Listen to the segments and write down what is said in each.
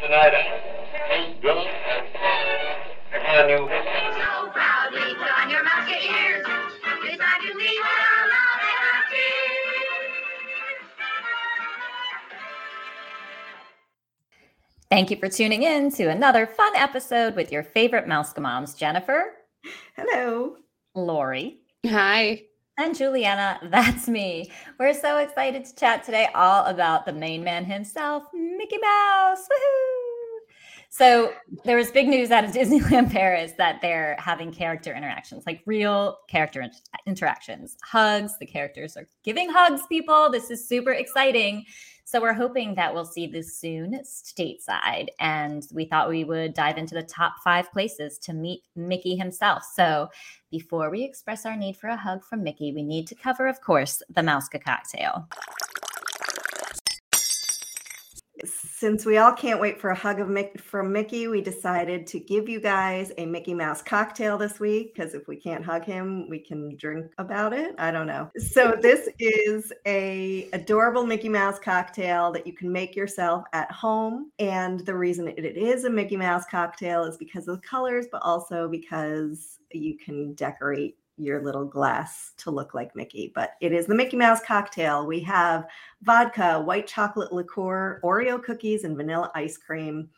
Tonight, Bill, I got a new. So proudly put on your mask and ears. Beside you leave our love and our tears. Thank you for tuning in to another fun episode with your favorite Mouse Moms, Jennifer, Hello. Lori, Hi. And Juliana. That's me. We're so excited to chat today all about the main man himself, Mickey Mouse. Woohoo! So there was big news out of Disneyland Paris that they're having character interactions, like real character in- interactions, hugs. The characters are giving hugs, people. This is super exciting. So we're hoping that we'll see this soon stateside. And we thought we would dive into the top five places to meet Mickey himself. So before we express our need for a hug from Mickey, we need to cover, of course, the Mouska cocktail. Since we all can't wait for a hug of Mick- from Mickey, we decided to give you guys a Mickey Mouse cocktail this week because if we can't hug him, we can drink about it. I don't know. So this is a adorable Mickey Mouse cocktail that you can make yourself at home. And the reason it it is a Mickey Mouse cocktail is because of the colors, but also because you can decorate your little glass to look like Mickey. But it is the Mickey Mouse cocktail. We have vodka, white chocolate liqueur, Oreo cookies, and vanilla ice cream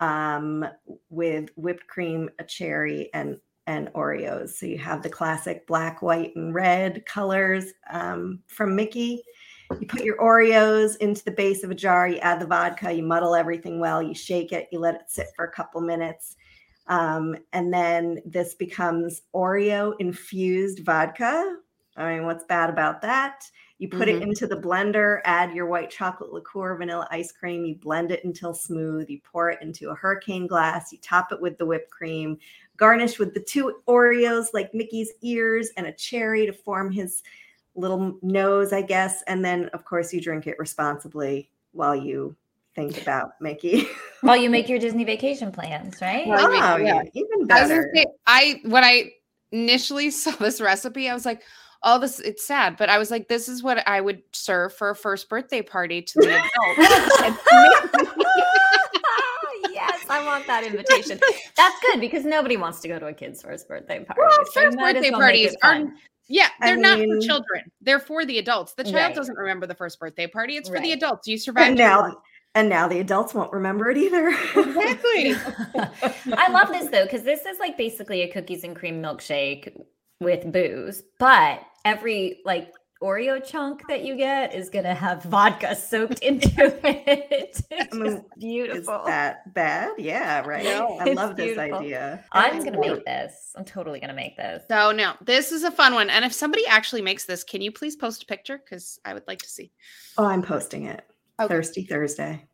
um, with whipped cream, a cherry, and and Oreos. So you have the classic black, white, and red colors um, from Mickey. You put your Oreos into the base of a jar. You add the vodka. You muddle everything well. You shake it. You let it sit for a couple minutes. Um, and then this becomes Oreo infused vodka. I mean, what's bad about that? You put it Mhm. into the blender, add your white chocolate liqueur, vanilla ice cream, you blend it until smooth, you pour it into a hurricane glass, you top it with the whipped cream, garnish with the two Oreos like Mickey's ears and a cherry to form his little nose, I guess. And then, of course, you drink it responsibly while you think about Mickey. While you make your Disney vacation plans, right? Well, oh, yeah. yeah, even I better. say, I when I initially saw this recipe, I was like, "Oh, this it's sad," but I was like, "This is what I would serve for a first birthday party to the adults." yes, I want that invitation. That's good because nobody wants to go to a kid's first birthday party. Well, so first might birthday well parties are fun. yeah, they're not for children; they're for the adults. The child Right. doesn't remember the first birthday party; it's for the adults. You survived. now, life. And now the adults won't remember it either. exactly. I love this though because this is like basically a cookies and cream milkshake with booze, but every like Oreo chunk that you get is gonna have vodka soaked into it. It's I mean, just Is that bad? Yeah, right. No. I It's love this idea. I'm gonna make this. I'm totally gonna make this. So no, this is a fun one. And if somebody actually makes this, can you please post a picture? Because I would like to see. Oh, I'm posting it. Okay. Thirsty Thursday.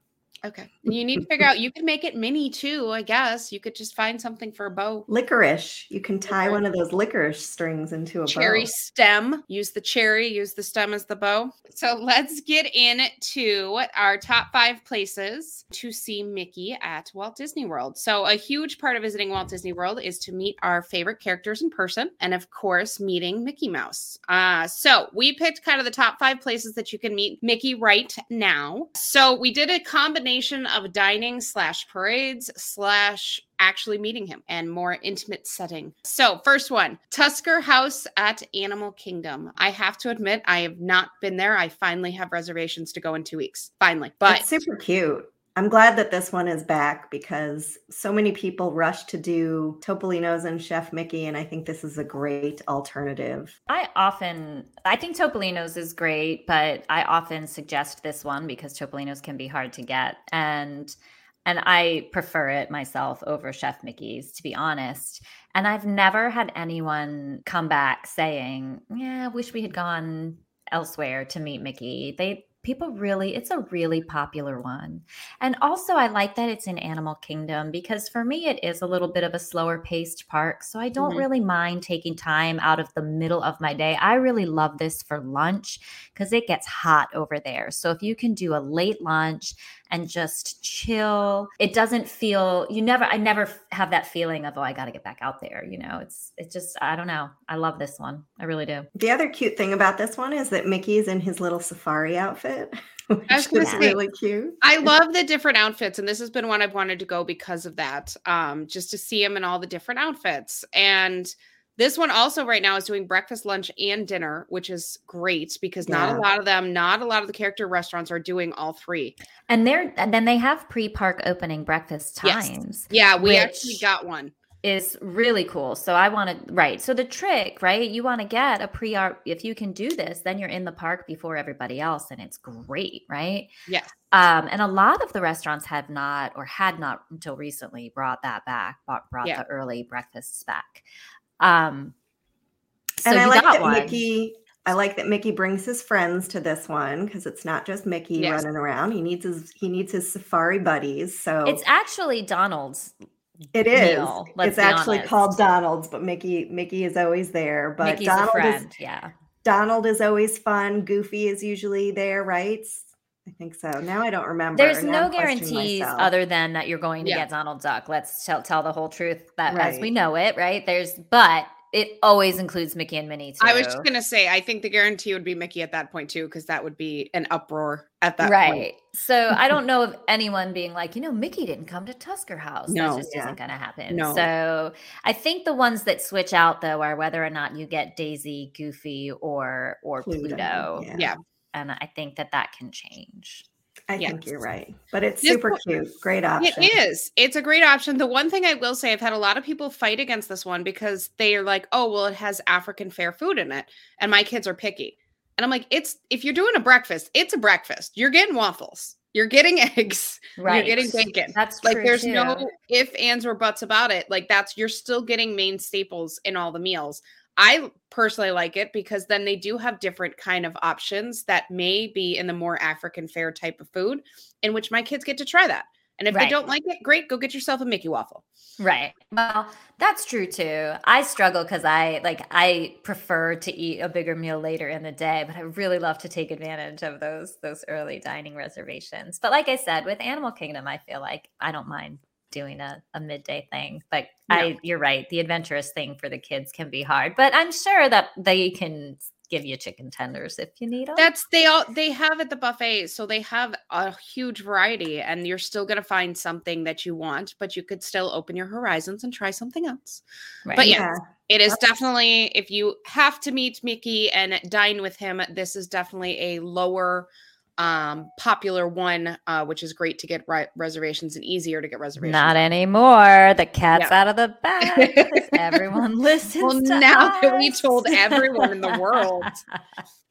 Okay. You need to figure out you could make it mini too, I guess. You could just find something for a bow. Licorice. You can tie one of those licorice strings into a Cherry bow. stem. Use the cherry, use the stem as the bow. So let's get into our top five places to see Mickey at Walt Disney World. So, a huge part of visiting Walt Disney World is to meet our favorite characters in person and, of course, meeting Mickey Mouse. Uh, so, we picked kind of the top five places that you can meet Mickey right now. So, we did a combination of dining slash parades slash actually meeting him and more intimate setting. So, first one, Tusker House at Animal Kingdom. I have to admit, I have not been there. I finally have reservations to go in two weeks. Finally. But it's super cute. I'm glad that this one is back because so many people rush to do Topolino's and Chef Mickey, and I think this is a great alternative. I often, I think Topolino's is great, but I often suggest this one because Topolino's can be hard to get, and and I prefer it myself over Chef Mickey's, to be honest. And I've never had anyone come back saying, "Yeah, I wish we had gone elsewhere to meet Mickey." They people really it's a really popular one. And also i like that it's in animal kingdom because for me it is a little bit of a slower paced park so i don't Mhm. really mind taking time out of the middle of my day. I really love this for lunch because it gets hot over there. So if you can do a late lunch and just chill. It doesn't feel you never I never have that feeling of oh I got to get back out there, you know. It's it's just I don't know. I love this one. I really do. The other cute thing about this one is that Mickey's in his little safari outfit, which I was is say- really cute. I love the different outfits, and this has been one I've wanted to go because of that. Um, just to see him in all the different outfits. And this one also right now is doing breakfast, lunch, and dinner, which is great because not a lot of them, not a lot of the character restaurants are doing all three. And they're and then they have pre-park opening breakfast Yes. times. Yeah, we actually got one. is really cool. So I want to right. So the trick, right? You want to get a pre art if you can do this, then you're in the park before everybody else and it's great, right? Yes. Um and a lot of the restaurants have not or had not until recently brought that back, brought, brought Yeah. the early breakfasts back. Um so and I like that one. Mickey. I like that Mickey brings his friends to this one because it's not just Mickey Yes. running around. He needs his he needs his safari buddies. So It's actually Donald's. it is. meal, It's actually honest. called Donald's, but Mickey Mickey is always there. But Mickey's Donald is. Yeah. Donald is always fun. Goofy is usually there, right? I think so. Now I don't remember. There's Now no guarantees myself. other than that you're going to Yeah. get Donald Duck. Let's tell, tell the whole truth that as we know it, right? There's, but it always includes Mickey and Minnie too. I was just gonna say, I think the guarantee would be Mickey at that point too, because that would be an uproar at that right. point. Right. So I don't know of anyone being like, you know, Mickey didn't come to Tusker House. No. that just Yeah. isn't going to happen. No. So I think the ones that switch out though are whether or not you get Daisy, Goofy, or or Pluto. Yeah. Yeah. And I think that that can change. I Yeah. think you're right. But it's super one- cute. Great option. It is. It's a great option. The one thing I will say, I've had a lot of people fight against this one because they are like, oh, well, it has African fare food in it. And my kids are picky. And I'm like, it's if you're doing a breakfast, it's a breakfast. You're getting waffles, you're getting eggs, Right. you're getting bacon. That's Like true, there's too. no if, ands, or buts about it. Like that's you're still getting main staples in all the meals. I personally like it because then they do have different kind of options that may be in the more African fare type of food, in which my kids get to try that. And if they don't like it, great, go get yourself a Mickey waffle. Right. Well, that's true too. I struggle because I like I prefer to eat a bigger meal later in the day, but I really love to take advantage of those those early dining reservations. But like I said, with Animal Kingdom, I feel like I don't mind doing a, a midday thing. But No. I you're right, the adventurous thing for the kids can be hard. But I'm sure that they can give you chicken tenders if you need them. That's they all they have at the buffet, so they have a huge variety, and you're still gonna find something that you want, but you could still open your horizons and try something else. right. But yeah, It is definitely if you have to meet Mickey and dine with him, this is definitely a lower um popular one uh which is great to get ri- reservations and easier to get reservations. Not anymore. The cat's Yeah. out of the bag. Everyone listens. well, now that we told everyone in the world.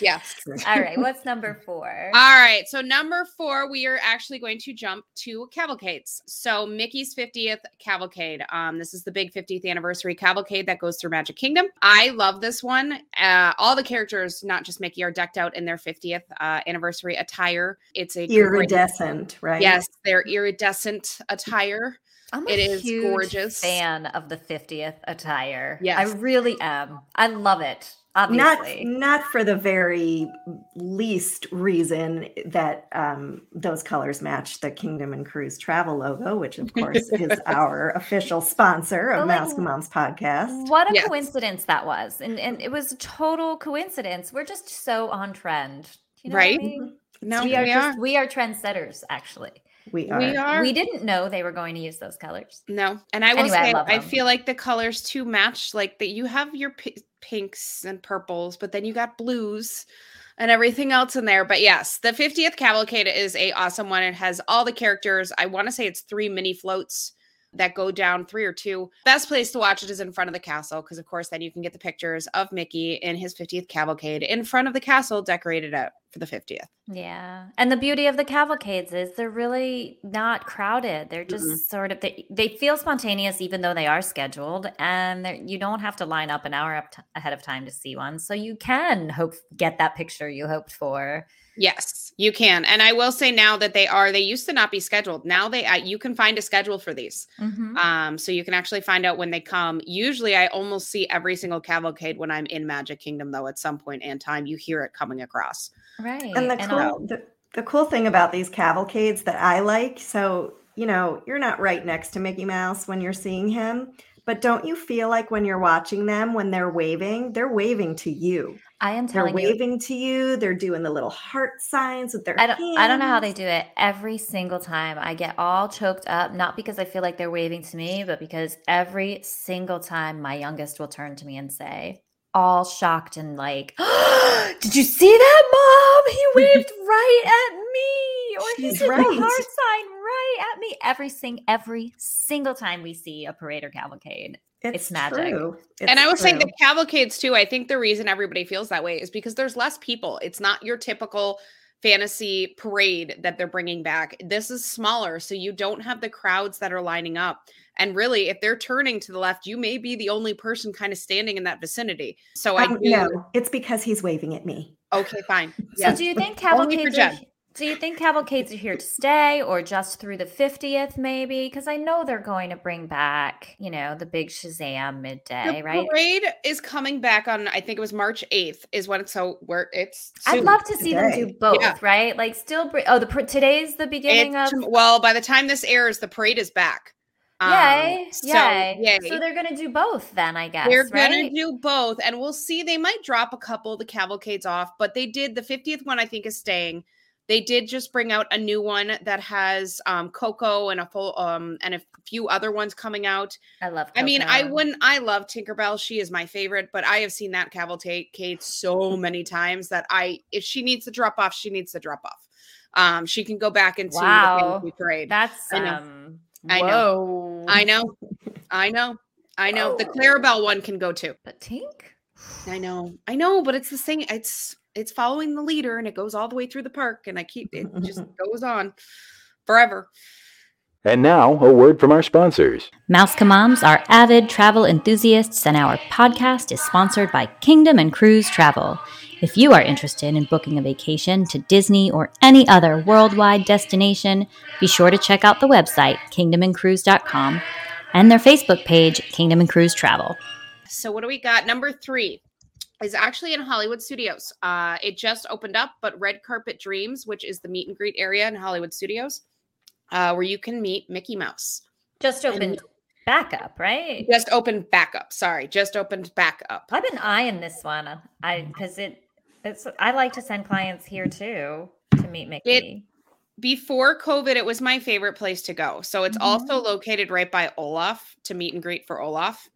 Yes. All right, what's number four? All right. So number four, we are actually going to jump to cavalcades. So Mickey's 50th cavalcade. Um, this is the big 50th anniversary cavalcade that goes through Magic Kingdom. I love this one. Uh, all the characters, not just Mickey, are decked out in their 50th uh, anniversary attire. It's a great- Iridescent, right? Yes, their iridescent attire. I'm a It is huge gorgeous. fan of the 50th attire. Yes. I really am. I love it. Not Obviously. not for the very least reason that um, those colors match the Kingdom and Cruise Travel logo, which of course is our official sponsor of But, like, Mouse Moms podcast. what a Yes. coincidence that was. And and it was a total coincidence. We're just so on trend. You know what I Right? mean? No, we we are are. just we are trendsetters, actually. We are. We are. We didn't know they were going to use those colors. No, and I will Anyway, say, love I, feel like the colors too match. Like that, you have your pi- pinks and purples, but then you got blues and everything else in there. But yes, the 50th Cavalcade is a awesome one. It has all the characters. I want to say it's three mini floats that go down three or two. Best place to watch it is in front of the castle because, of course, then you can get the pictures of Mickey in his 50th Cavalcade in front of the castle, decorated out for the 50th. Yeah. And the beauty of the cavalcades is they're really not crowded. They're just sort of they, they feel spontaneous even though they are scheduled and you don't have to line up an hour up t- ahead of time to see one. So you can hope get that picture you hoped for. Yes, you can. And I will say now that they are, they used to not be scheduled. Now they, uh, you can find a schedule for these. Mhm. Um, so you can actually find out when they come. Usually, I almost see every single cavalcade when I'm in Magic Kingdom, though. At some point in time, you hear it coming across. Right. And the And cool the, the cool thing about these cavalcades that I like, so you know, you're not right next to Mickey Mouse when you're seeing him, but don't you feel like when you're watching them, when they're waving, they're waving to you. I am telling They're telling you, waving to you. They're doing the little heart signs with their I don't, I don't know how they do it. Every single time I get all choked up, not because I feel like they're waving to me, but because every single time my youngest will turn to me and say, all shocked and like, Did you see that, mom? He waved right at me. Or he did right. the heart sign right at me. Every sing every single time we see a parade or cavalcade. It's magic. true. and I was say true. the cavalcades too. I think the reason everybody feels that way is because there's less people. It's not your typical fantasy parade that they're bringing back. This is smaller, so you don't have the crowds that are lining up. And really, if they're turning to the left, you may be the only person kind of standing in that vicinity. So I Um, do. no, it's because he's waving at me. Okay, fine. So do you think Only for cavalcades are, Jen. Do you think cavalcades are here to stay or just through the 50th maybe? Because I know they're going to bring back, you know, the big Shazam midday, the right? parade is coming back on. I think it was March eighth. Is when it's so where it's. I'd love to see them do both, Yeah. right? Like still bring oh the par- today's the beginning It's, of well, by the time this airs, the parade is back. Um, Yay, so, yay. yay. So they're gonna do both then, I guess. They're right? gonna do both, and we'll see. They might drop a couple of the cavalcades off, but they did the 50th one. I think is staying. They did just bring out a new one that has um, Coco and a full um and a few other ones coming out. I love I mean, I wouldn't. I love Tinkerbell. She is my favorite, but I have seen that cavalcade so many times that I, if she needs to drop off, she needs to drop off. Um, she can go back into Wow. the. That's I know. um I know. I know, I know, I know. The Oh. Clarabelle one can go too. But Tink? I know, I know, but it's the same. It's it's following the leader, and it goes all the way through the park, and I keep it just goes on forever. And now, a word from our sponsors. Mouse Moms are avid travel enthusiasts, and our podcast is sponsored by Kingdom and Cruise Travel. If you are interested in booking a vacation to Disney or any other worldwide destination, be sure to check out the website, kingdomandcruise.com, and their Facebook page, Kingdom and Cruise Travel. So what do we got? Number three is actually in Hollywood Studios. Uh, it just opened up, but Red Carpet Dreams, which is the meet and greet area in Hollywood Studios, uh, where you can meet Mickey Mouse. Just opened back up, right? Just opened back up. Sorry, just opened back up. I've been eyeing this one. I because it it's I like to send clients here too to meet Mickey. Before COVID, it was my favorite place to go. So it's also located right by Olaf to meet and greet for Olaf.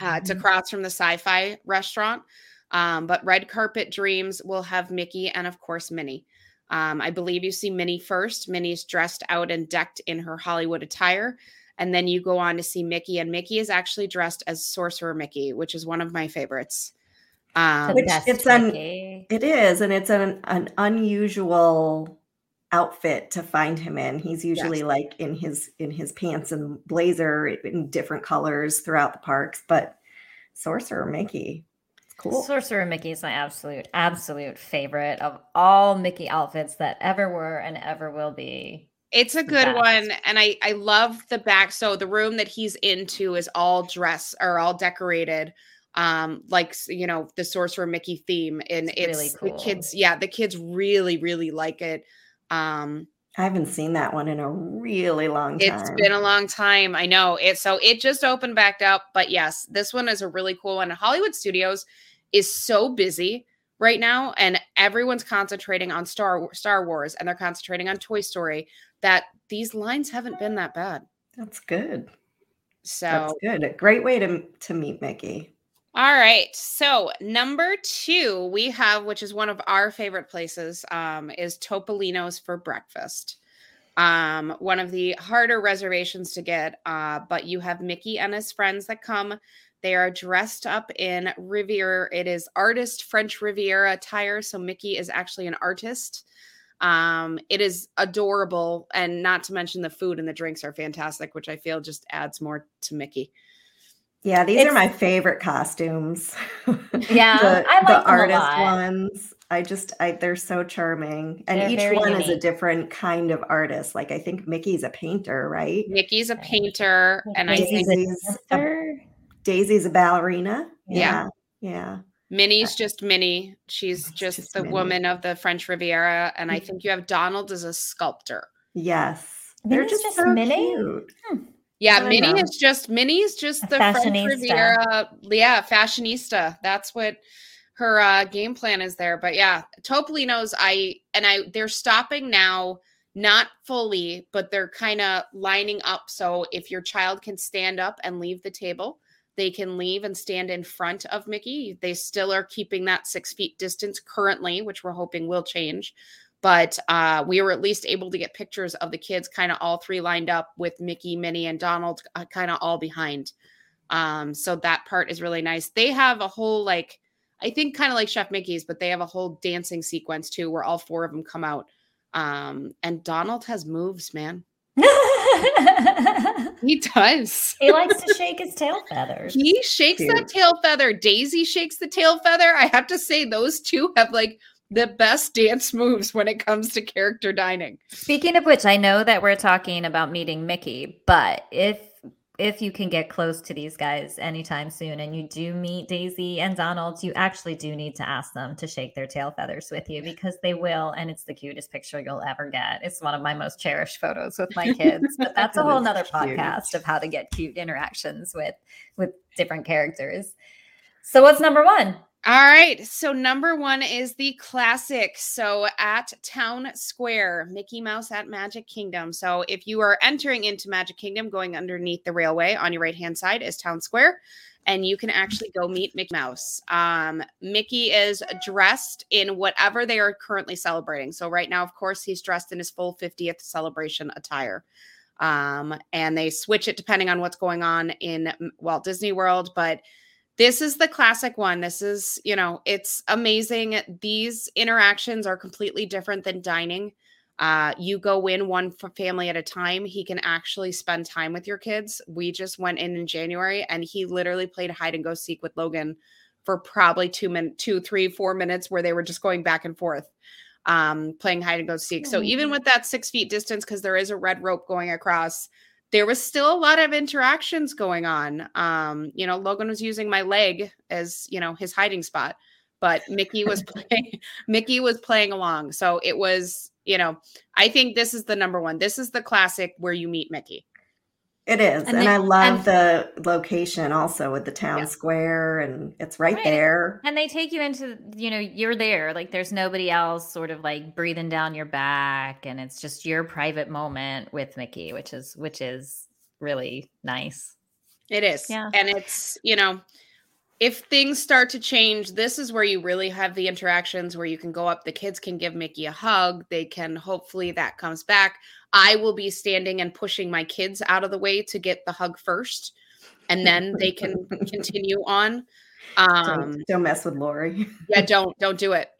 Uh, it's across from the sci-fi restaurant. Um, but Red Carpet Dreams will have Mickey and of course Minnie. Um, I believe you see Minnie first. Minnie's dressed out and decked in her Hollywood attire. And then you go on to see Mickey, and Mickey is actually dressed as Sorcerer Mickey, which is one of my favorites. Um, Which it's un- Mickey. It is, and it's an an unusual outfit to find him in. He's usually Yes. like in his in his pants and blazer in different colors throughout the parks, but Sorcerer Mickey, it's cool. Sorcerer Mickey is my absolute, absolute favorite of all Mickey outfits that ever were and ever will be. It's a good best. one, and I I love the back. So the room that he's into is all dress or all decorated, um, like you know the Sorcerer Mickey theme, and It's really cool. the kids. Yeah, the kids really really like it. Um, I haven't seen that one in a really long time. it's been a long time. I know it. So it just opened back up, but yes, this one is a really cool one. Hollywood Studios is so busy right now, and everyone's concentrating on Star Star Wars, and they're concentrating on Toy Story. That these lines haven't been that bad. That's good. So That's good. A great way to to meet Mickey. All right. So number two, we have, which is one of our favorite places, um, is Topolino's for breakfast. Um, one of the harder reservations to get, uh, but you have Mickey and his friends that come. They are dressed up in Riviera. It is artist French Riviera attire. So Mickey is actually an artist. Um, it is adorable, and not to mention the food and the drinks are fantastic, which I feel just adds more to Mickey. Yeah, these It's- are my favorite costumes. Yeah, the, I like the them a artist lot. ones. I just, I they're so charming, and They're each very one is a different kind of artist. Like I think Mickey's a painter, right? Mickey's a painter, and I think a Daisy's a, dancer. Daisy's a ballerina. Yeah. Yeah, yeah. Minnie's just Minnie. She's just, just the Minnie. woman of the French Riviera. And I think you have Donald as a sculptor. Yes. They're Minnie's just, just so Minnie? cute. Yeah, Minnie know. is just Minnie's just A the French. Riviera. Yeah, fashionista. That's what her uh, game plan is there. But yeah, Topolino's I and I they're stopping now, not fully, but they're kind of lining up. So if your child can stand up and leave the table, they can leave and stand in front of Mickey. They still are keeping that six feet distance currently, which we're hoping will change. But uh, we were at least able to get pictures of the kids, kind of all three lined up with Mickey, Minnie, and Donald, uh, kind of all behind. Um, so that part is really nice. They have a whole like, I think kind of like Chef Mickey's, but they have a whole dancing sequence too, where all four of them come out. Um, and Donald has moves, man. He does. he likes to shake his tail feathers. He shakes that tail feather. Daisy shakes the tail feather. I have to say, those two have like the best dance moves when it comes to character dining. Speaking of which, I know that we're talking about meeting Mickey, but if if you can get close to these guys anytime soon and you do meet Daisy and Donald, you actually do need to ask them to shake their tail feathers with you because they will, and it's the cutest picture you'll ever get. It's one of my most cherished photos with my kids. But that's a whole nother cute. podcast of how to get cute interactions with with different characters. So what's number one? All right. So number one is the classic. So at Town Square, Mickey Mouse at Magic Kingdom. So if you are entering into Magic Kingdom, going underneath the railway on your right hand side is Town Square. And you can actually go meet Mickey Mouse. Um, Mickey is dressed in whatever they are currently celebrating. So right now, of course, he's dressed in his full 50th celebration attire. Um, and they switch it depending on what's going on in Walt Disney World. But this is the classic one. This is, you know, it's amazing. These interactions are completely different than dining. Uh, you go in one family at a time. He can actually spend time with your kids. We just went in in January and he literally played hide and go seek with Logan for probably two minutes, two, three, four minutes where they were just going back and forth um, playing hide and go seek. So even with that six feet distance, because there is a red rope going across, there was still a lot of interactions going on. Um, you know, Logan was using my leg as, you know, his hiding spot, but Mickey was playing Mickey was playing along. So it was, you know, I think this is the number one. This is the classic where you meet Mickey. It is. And And, they- I love and- the location also with the town Yeah. square and it's right, Right. there. And they take you into, you know, you're there. Like there's nobody else sort of like breathing down your back. And it's just your private moment with Mickey, which is which is really nice. It is. Yeah. And it's, you know, if things start to change, this is where you really have the interactions where you can go up. The kids can give Mickey a hug. They can hopefully that comes back. I will be standing and pushing my kids out of the way to get the hug first, and then they can continue on. Um, Don't, don't mess with Lori. yeah, don't don't do it.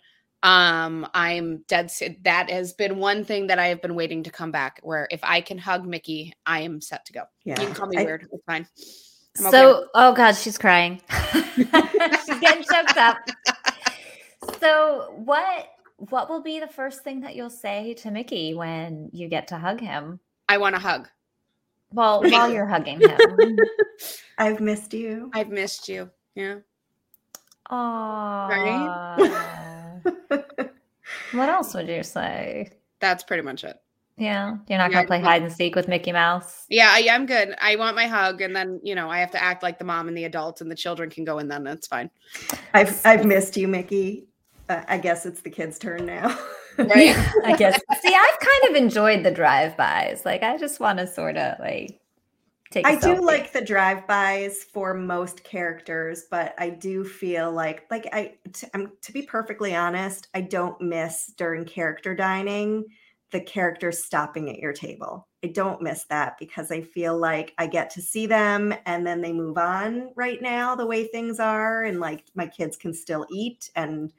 Um, I'm dead. That has been one thing that I have been waiting to come back. Where if I can hug Mickey, I am set to go. Yeah. You can call me I- weird. It's fine. I'm okay so, oh God, she's crying. she's getting choked up. So, what what will be the first thing that you'll say to Mickey when you get to hug him? I want a hug. Well, while you're hugging him. I've missed you. I've missed you. Yeah. Aww. what else would you say? That's pretty much it. Yeah, you're not Yeah, gonna play hide and seek with Mickey Mouse. Yeah, I, I'm good. I want my hug, and then you know I have to act like the mom and the adults, and the children can go in. Then that's fine. I've I've missed you, Mickey. Uh, I guess it's the kids' turn now. Right? I guess. See, I've kind of enjoyed the drive-bys. Like, I just want to sort of like take. I I do like the drive-bys for most characters, but I do feel like like I t- I'm, to be perfectly honest, I don't miss during character dining the characters stopping at your table. I don't miss that because I feel like I get to see them and then they move on right now the way things are and like my kids can still eat and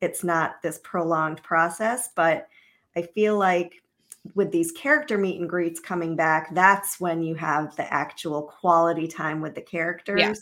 it's not this prolonged process, but I feel like with these character meet and greets coming back, that's when you have the actual quality time with the characters. And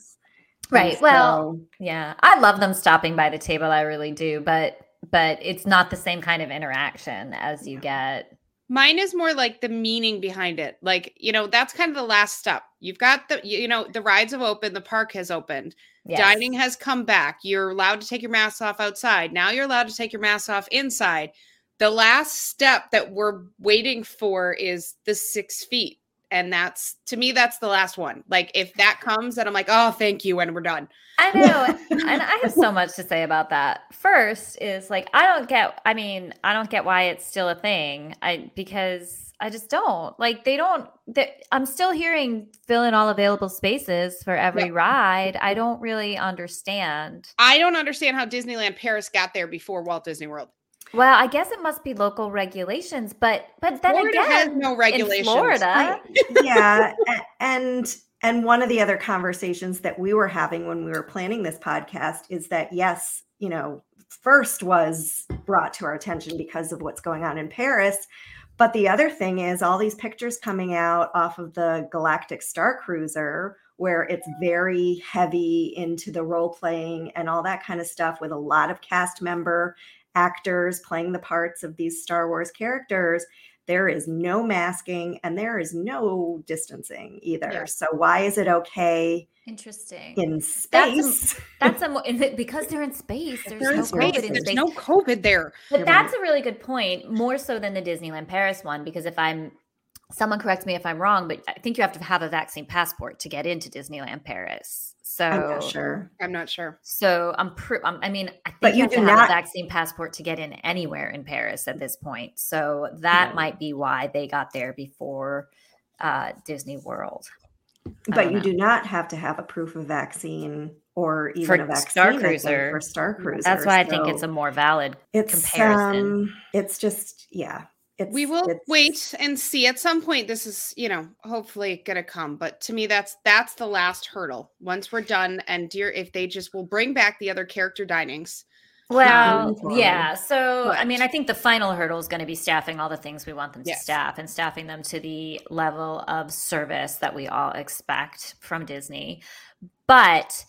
Right, well, Yeah, I love them stopping by the table. I really do, but but it's not the same kind of interaction as you get Mine is more like the meaning behind it. Like, you know, that's kind of the last step. You've got the, you know, the rides have opened, the park has opened, Yes. dining has come back. You're allowed to take your mask off outside. Now you're allowed to take your mask off inside. The last step that we're waiting for is the six feet. And that's, to me, that's the last one. Like, if that comes, then I'm like, oh, thank you. And we're done. I know. and I have so much to say about that. First is like I don't get I mean, I don't get why it's still a thing. I because I just don't. Like they don't I'm still hearing fill in all available spaces for every Yeah. ride. I don't really understand. I don't understand how Disneyland Paris got there before Walt Disney World. Well, I guess it must be local regulations, but but then Florida has again, no in regulations. Florida, yeah and and one of the other conversations that we were having when we were planning this podcast is that yes you know first was brought to our attention because of what's going on in paris but the other thing is all these pictures coming out off of the galactic star cruiser where it's very heavy into the role playing and all that kind of stuff with a lot of cast member actors playing the parts of these star wars characters there is no masking and there is no distancing either. Yeah. So why is it okay interesting. in That's a- space? That's a is it because they're in space. There's no in space. COVID There's space. no COVID there. But Yeah, that's a really good point, more so than the Disneyland Paris one, because if I'm someone correct me if I'm wrong, but I think you have to have a vaccine passport to get into Disneyland Paris. So I'm not sure. I'm not sure. So I'm, pr- I'm I mean, I think But you, you have do to have not- a vaccine passport to get in anywhere in Paris at this point. So that Yeah. might be why they got there before uh, Disney World. But you know. do not have to have a proof of vaccine or even For a vaccine Star Cruiser. for Star Cruiser. That's why I think it's a more valid. it's comparison. Um, it's just yeah. It's, we will it's- wait and see at some point this is you know hopefully gonna come but to me that's that's the last hurdle once we're done and dear if they just will bring back the other character dinings Well, moving yeah. So, I mean, I think the final hurdle is going to be staffing all the things we want them to Yes. staff and staffing them to the level of service that we all expect from Disney. But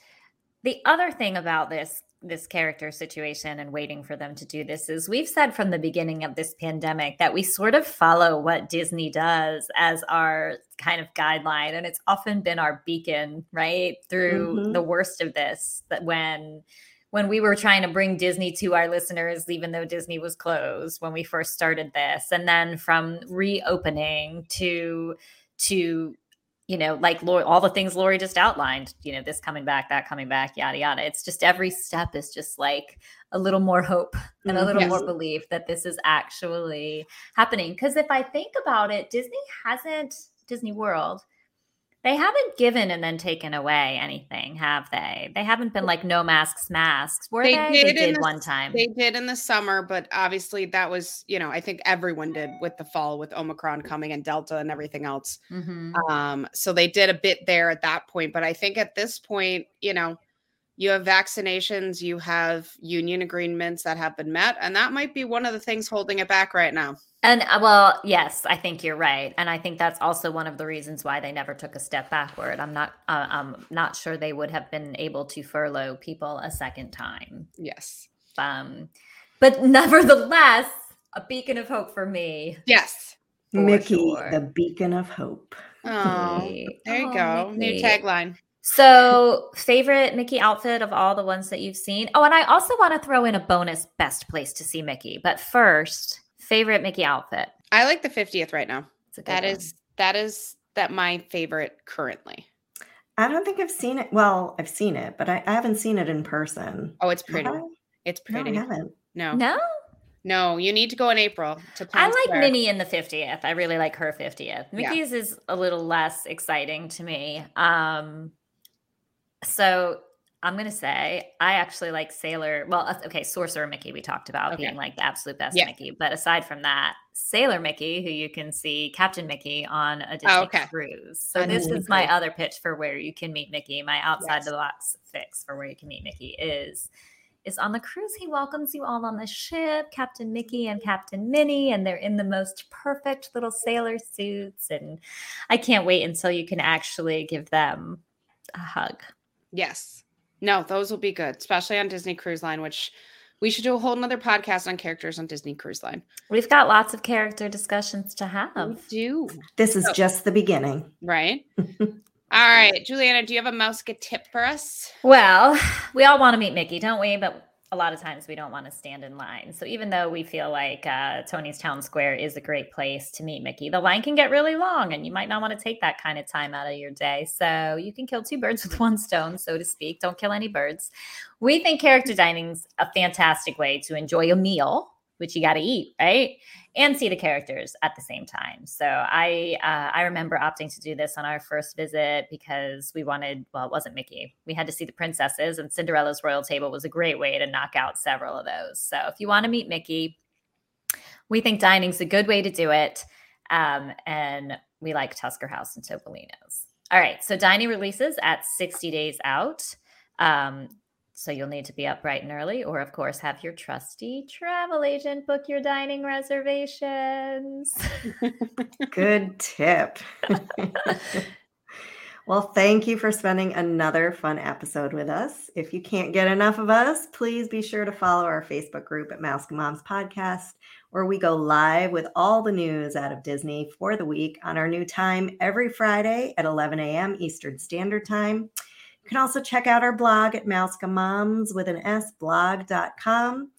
the other thing about this this character situation and waiting for them to do this is we've said from the beginning of this pandemic that we sort of follow what Disney does as our kind of guideline and it's often been our beacon right through Mhm. the worst of this that when when we were trying to bring Disney to our listeners, even though Disney was closed when we first started this, and then from reopening to to you know like Lori, all the things Lori just outlined, you know this coming back, that coming back, yada yada. It's just every step is just like a little more hope and a mm-hmm. little Yes. more belief that this is actually happening. Because if I think about it, Disney hasn't Disney World they haven't given and then taken away anything, have they? They haven't been like no masks, masks. Were they? They They did did, the one time. they did in the summer but obviously that was you know i think everyone did with the fall with omicron coming and delta and everything else Mhm. um so they did a bit there at that point but i think at this point you know you have vaccinations you have union agreements that have been met and that might be one of the things holding it back right now And uh, well, yes, I think you're right, and I think that's also one of the reasons why they never took a step backward. I'm not, uh, I'm not sure they would have been able to furlough people a second time. yes Um, but nevertheless, a beacon of hope for me. yes For Mickey, sure. the beacon of hope. oh there you Oh, go new tagline So, favorite Mickey outfit of all the ones that you've seen? Oh, and I also want to throw in a bonus best place to see Mickey. But first, favorite Mickey outfit. i like the 50th right now It's a good that one. is that is that my favorite currently I don't think I've seen it. Well, I've seen it, but I, I haven't seen it in person. oh it's Have pretty I? it's No, I haven't. no no. no you need to go in april to I like Square. Minnie in the 50th. I really like her 50th. Yeah. Mickey's is a little less exciting to me. Um so I'm going to say I actually like Sailor. Well, okay, Sorcerer Mickey we talked about Okay. being like the absolute best Yeah. Mickey, but aside from that, Sailor Mickey, who you can see Captain Mickey on a Disney Oh, okay. cruise. So On this is my other pitch for where you can meet Mickey. My outside Yes. the box fix for where you can meet Mickey is is on the cruise. He welcomes you all on the ship, Captain Mickey and Captain Minnie, and they're in the most perfect little sailor suits. And I can't wait until you can actually give them a hug. Yes. No, those will be good, especially on Disney Cruise Line, which We should do a whole another podcast on characters on Disney Cruise Line. We've got lots of character discussions to have. We do. This is Oh. just the beginning. Right? All right, Juliana, do you have a mouse get tip for us? Well, we all want to meet Mickey, don't we? But a lot of times we don't want to stand in line. So even though we feel like uh, Tony's Town Square is a great place to meet Mickey, the line can get really long and you might not want to take that kind of time out of your day. So you can kill two birds with one stone, so to speak. Don't kill any birds. We think character dining's a fantastic way to enjoy a meal, which you got to eat, right? And see the characters at the same time. So I uh, I remember opting to do this on our first visit because we wanted well it wasn't Mickey we had to see the princesses and Cinderella's royal table was a great way to knock out several of those. So if you want to meet Mickey, we think dining's a good way to do it, um, and we like Tusker House and Topolino's. All right, so dining releases at 60 days out. Um, so you'll need to be up bright and early, or of course, have your trusty travel agent book your dining reservations. Good tip. well, thank you for spending another fun episode with us. If you can't get enough of us, please be sure to follow our Facebook group at Mouse Moms Podcast, where we go live with all the news out of Disney for the week on our new time every Friday at 11 a.m. Eastern Standard Time. You can also check out our blog at Mouse with an S blog.com.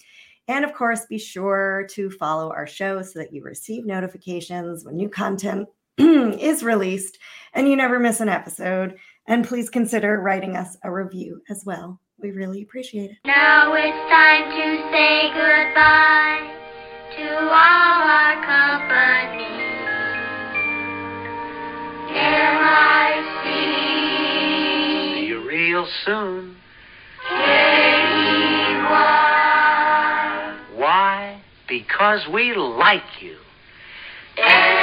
And of course, be sure to follow our show so that you receive notifications when new content is released and you never miss an episode. And please consider writing us a review as well. We really appreciate it. Now it's time to say goodbye to all our company. real soon. K-E-Y. Why? Because we like you. K-E-Y.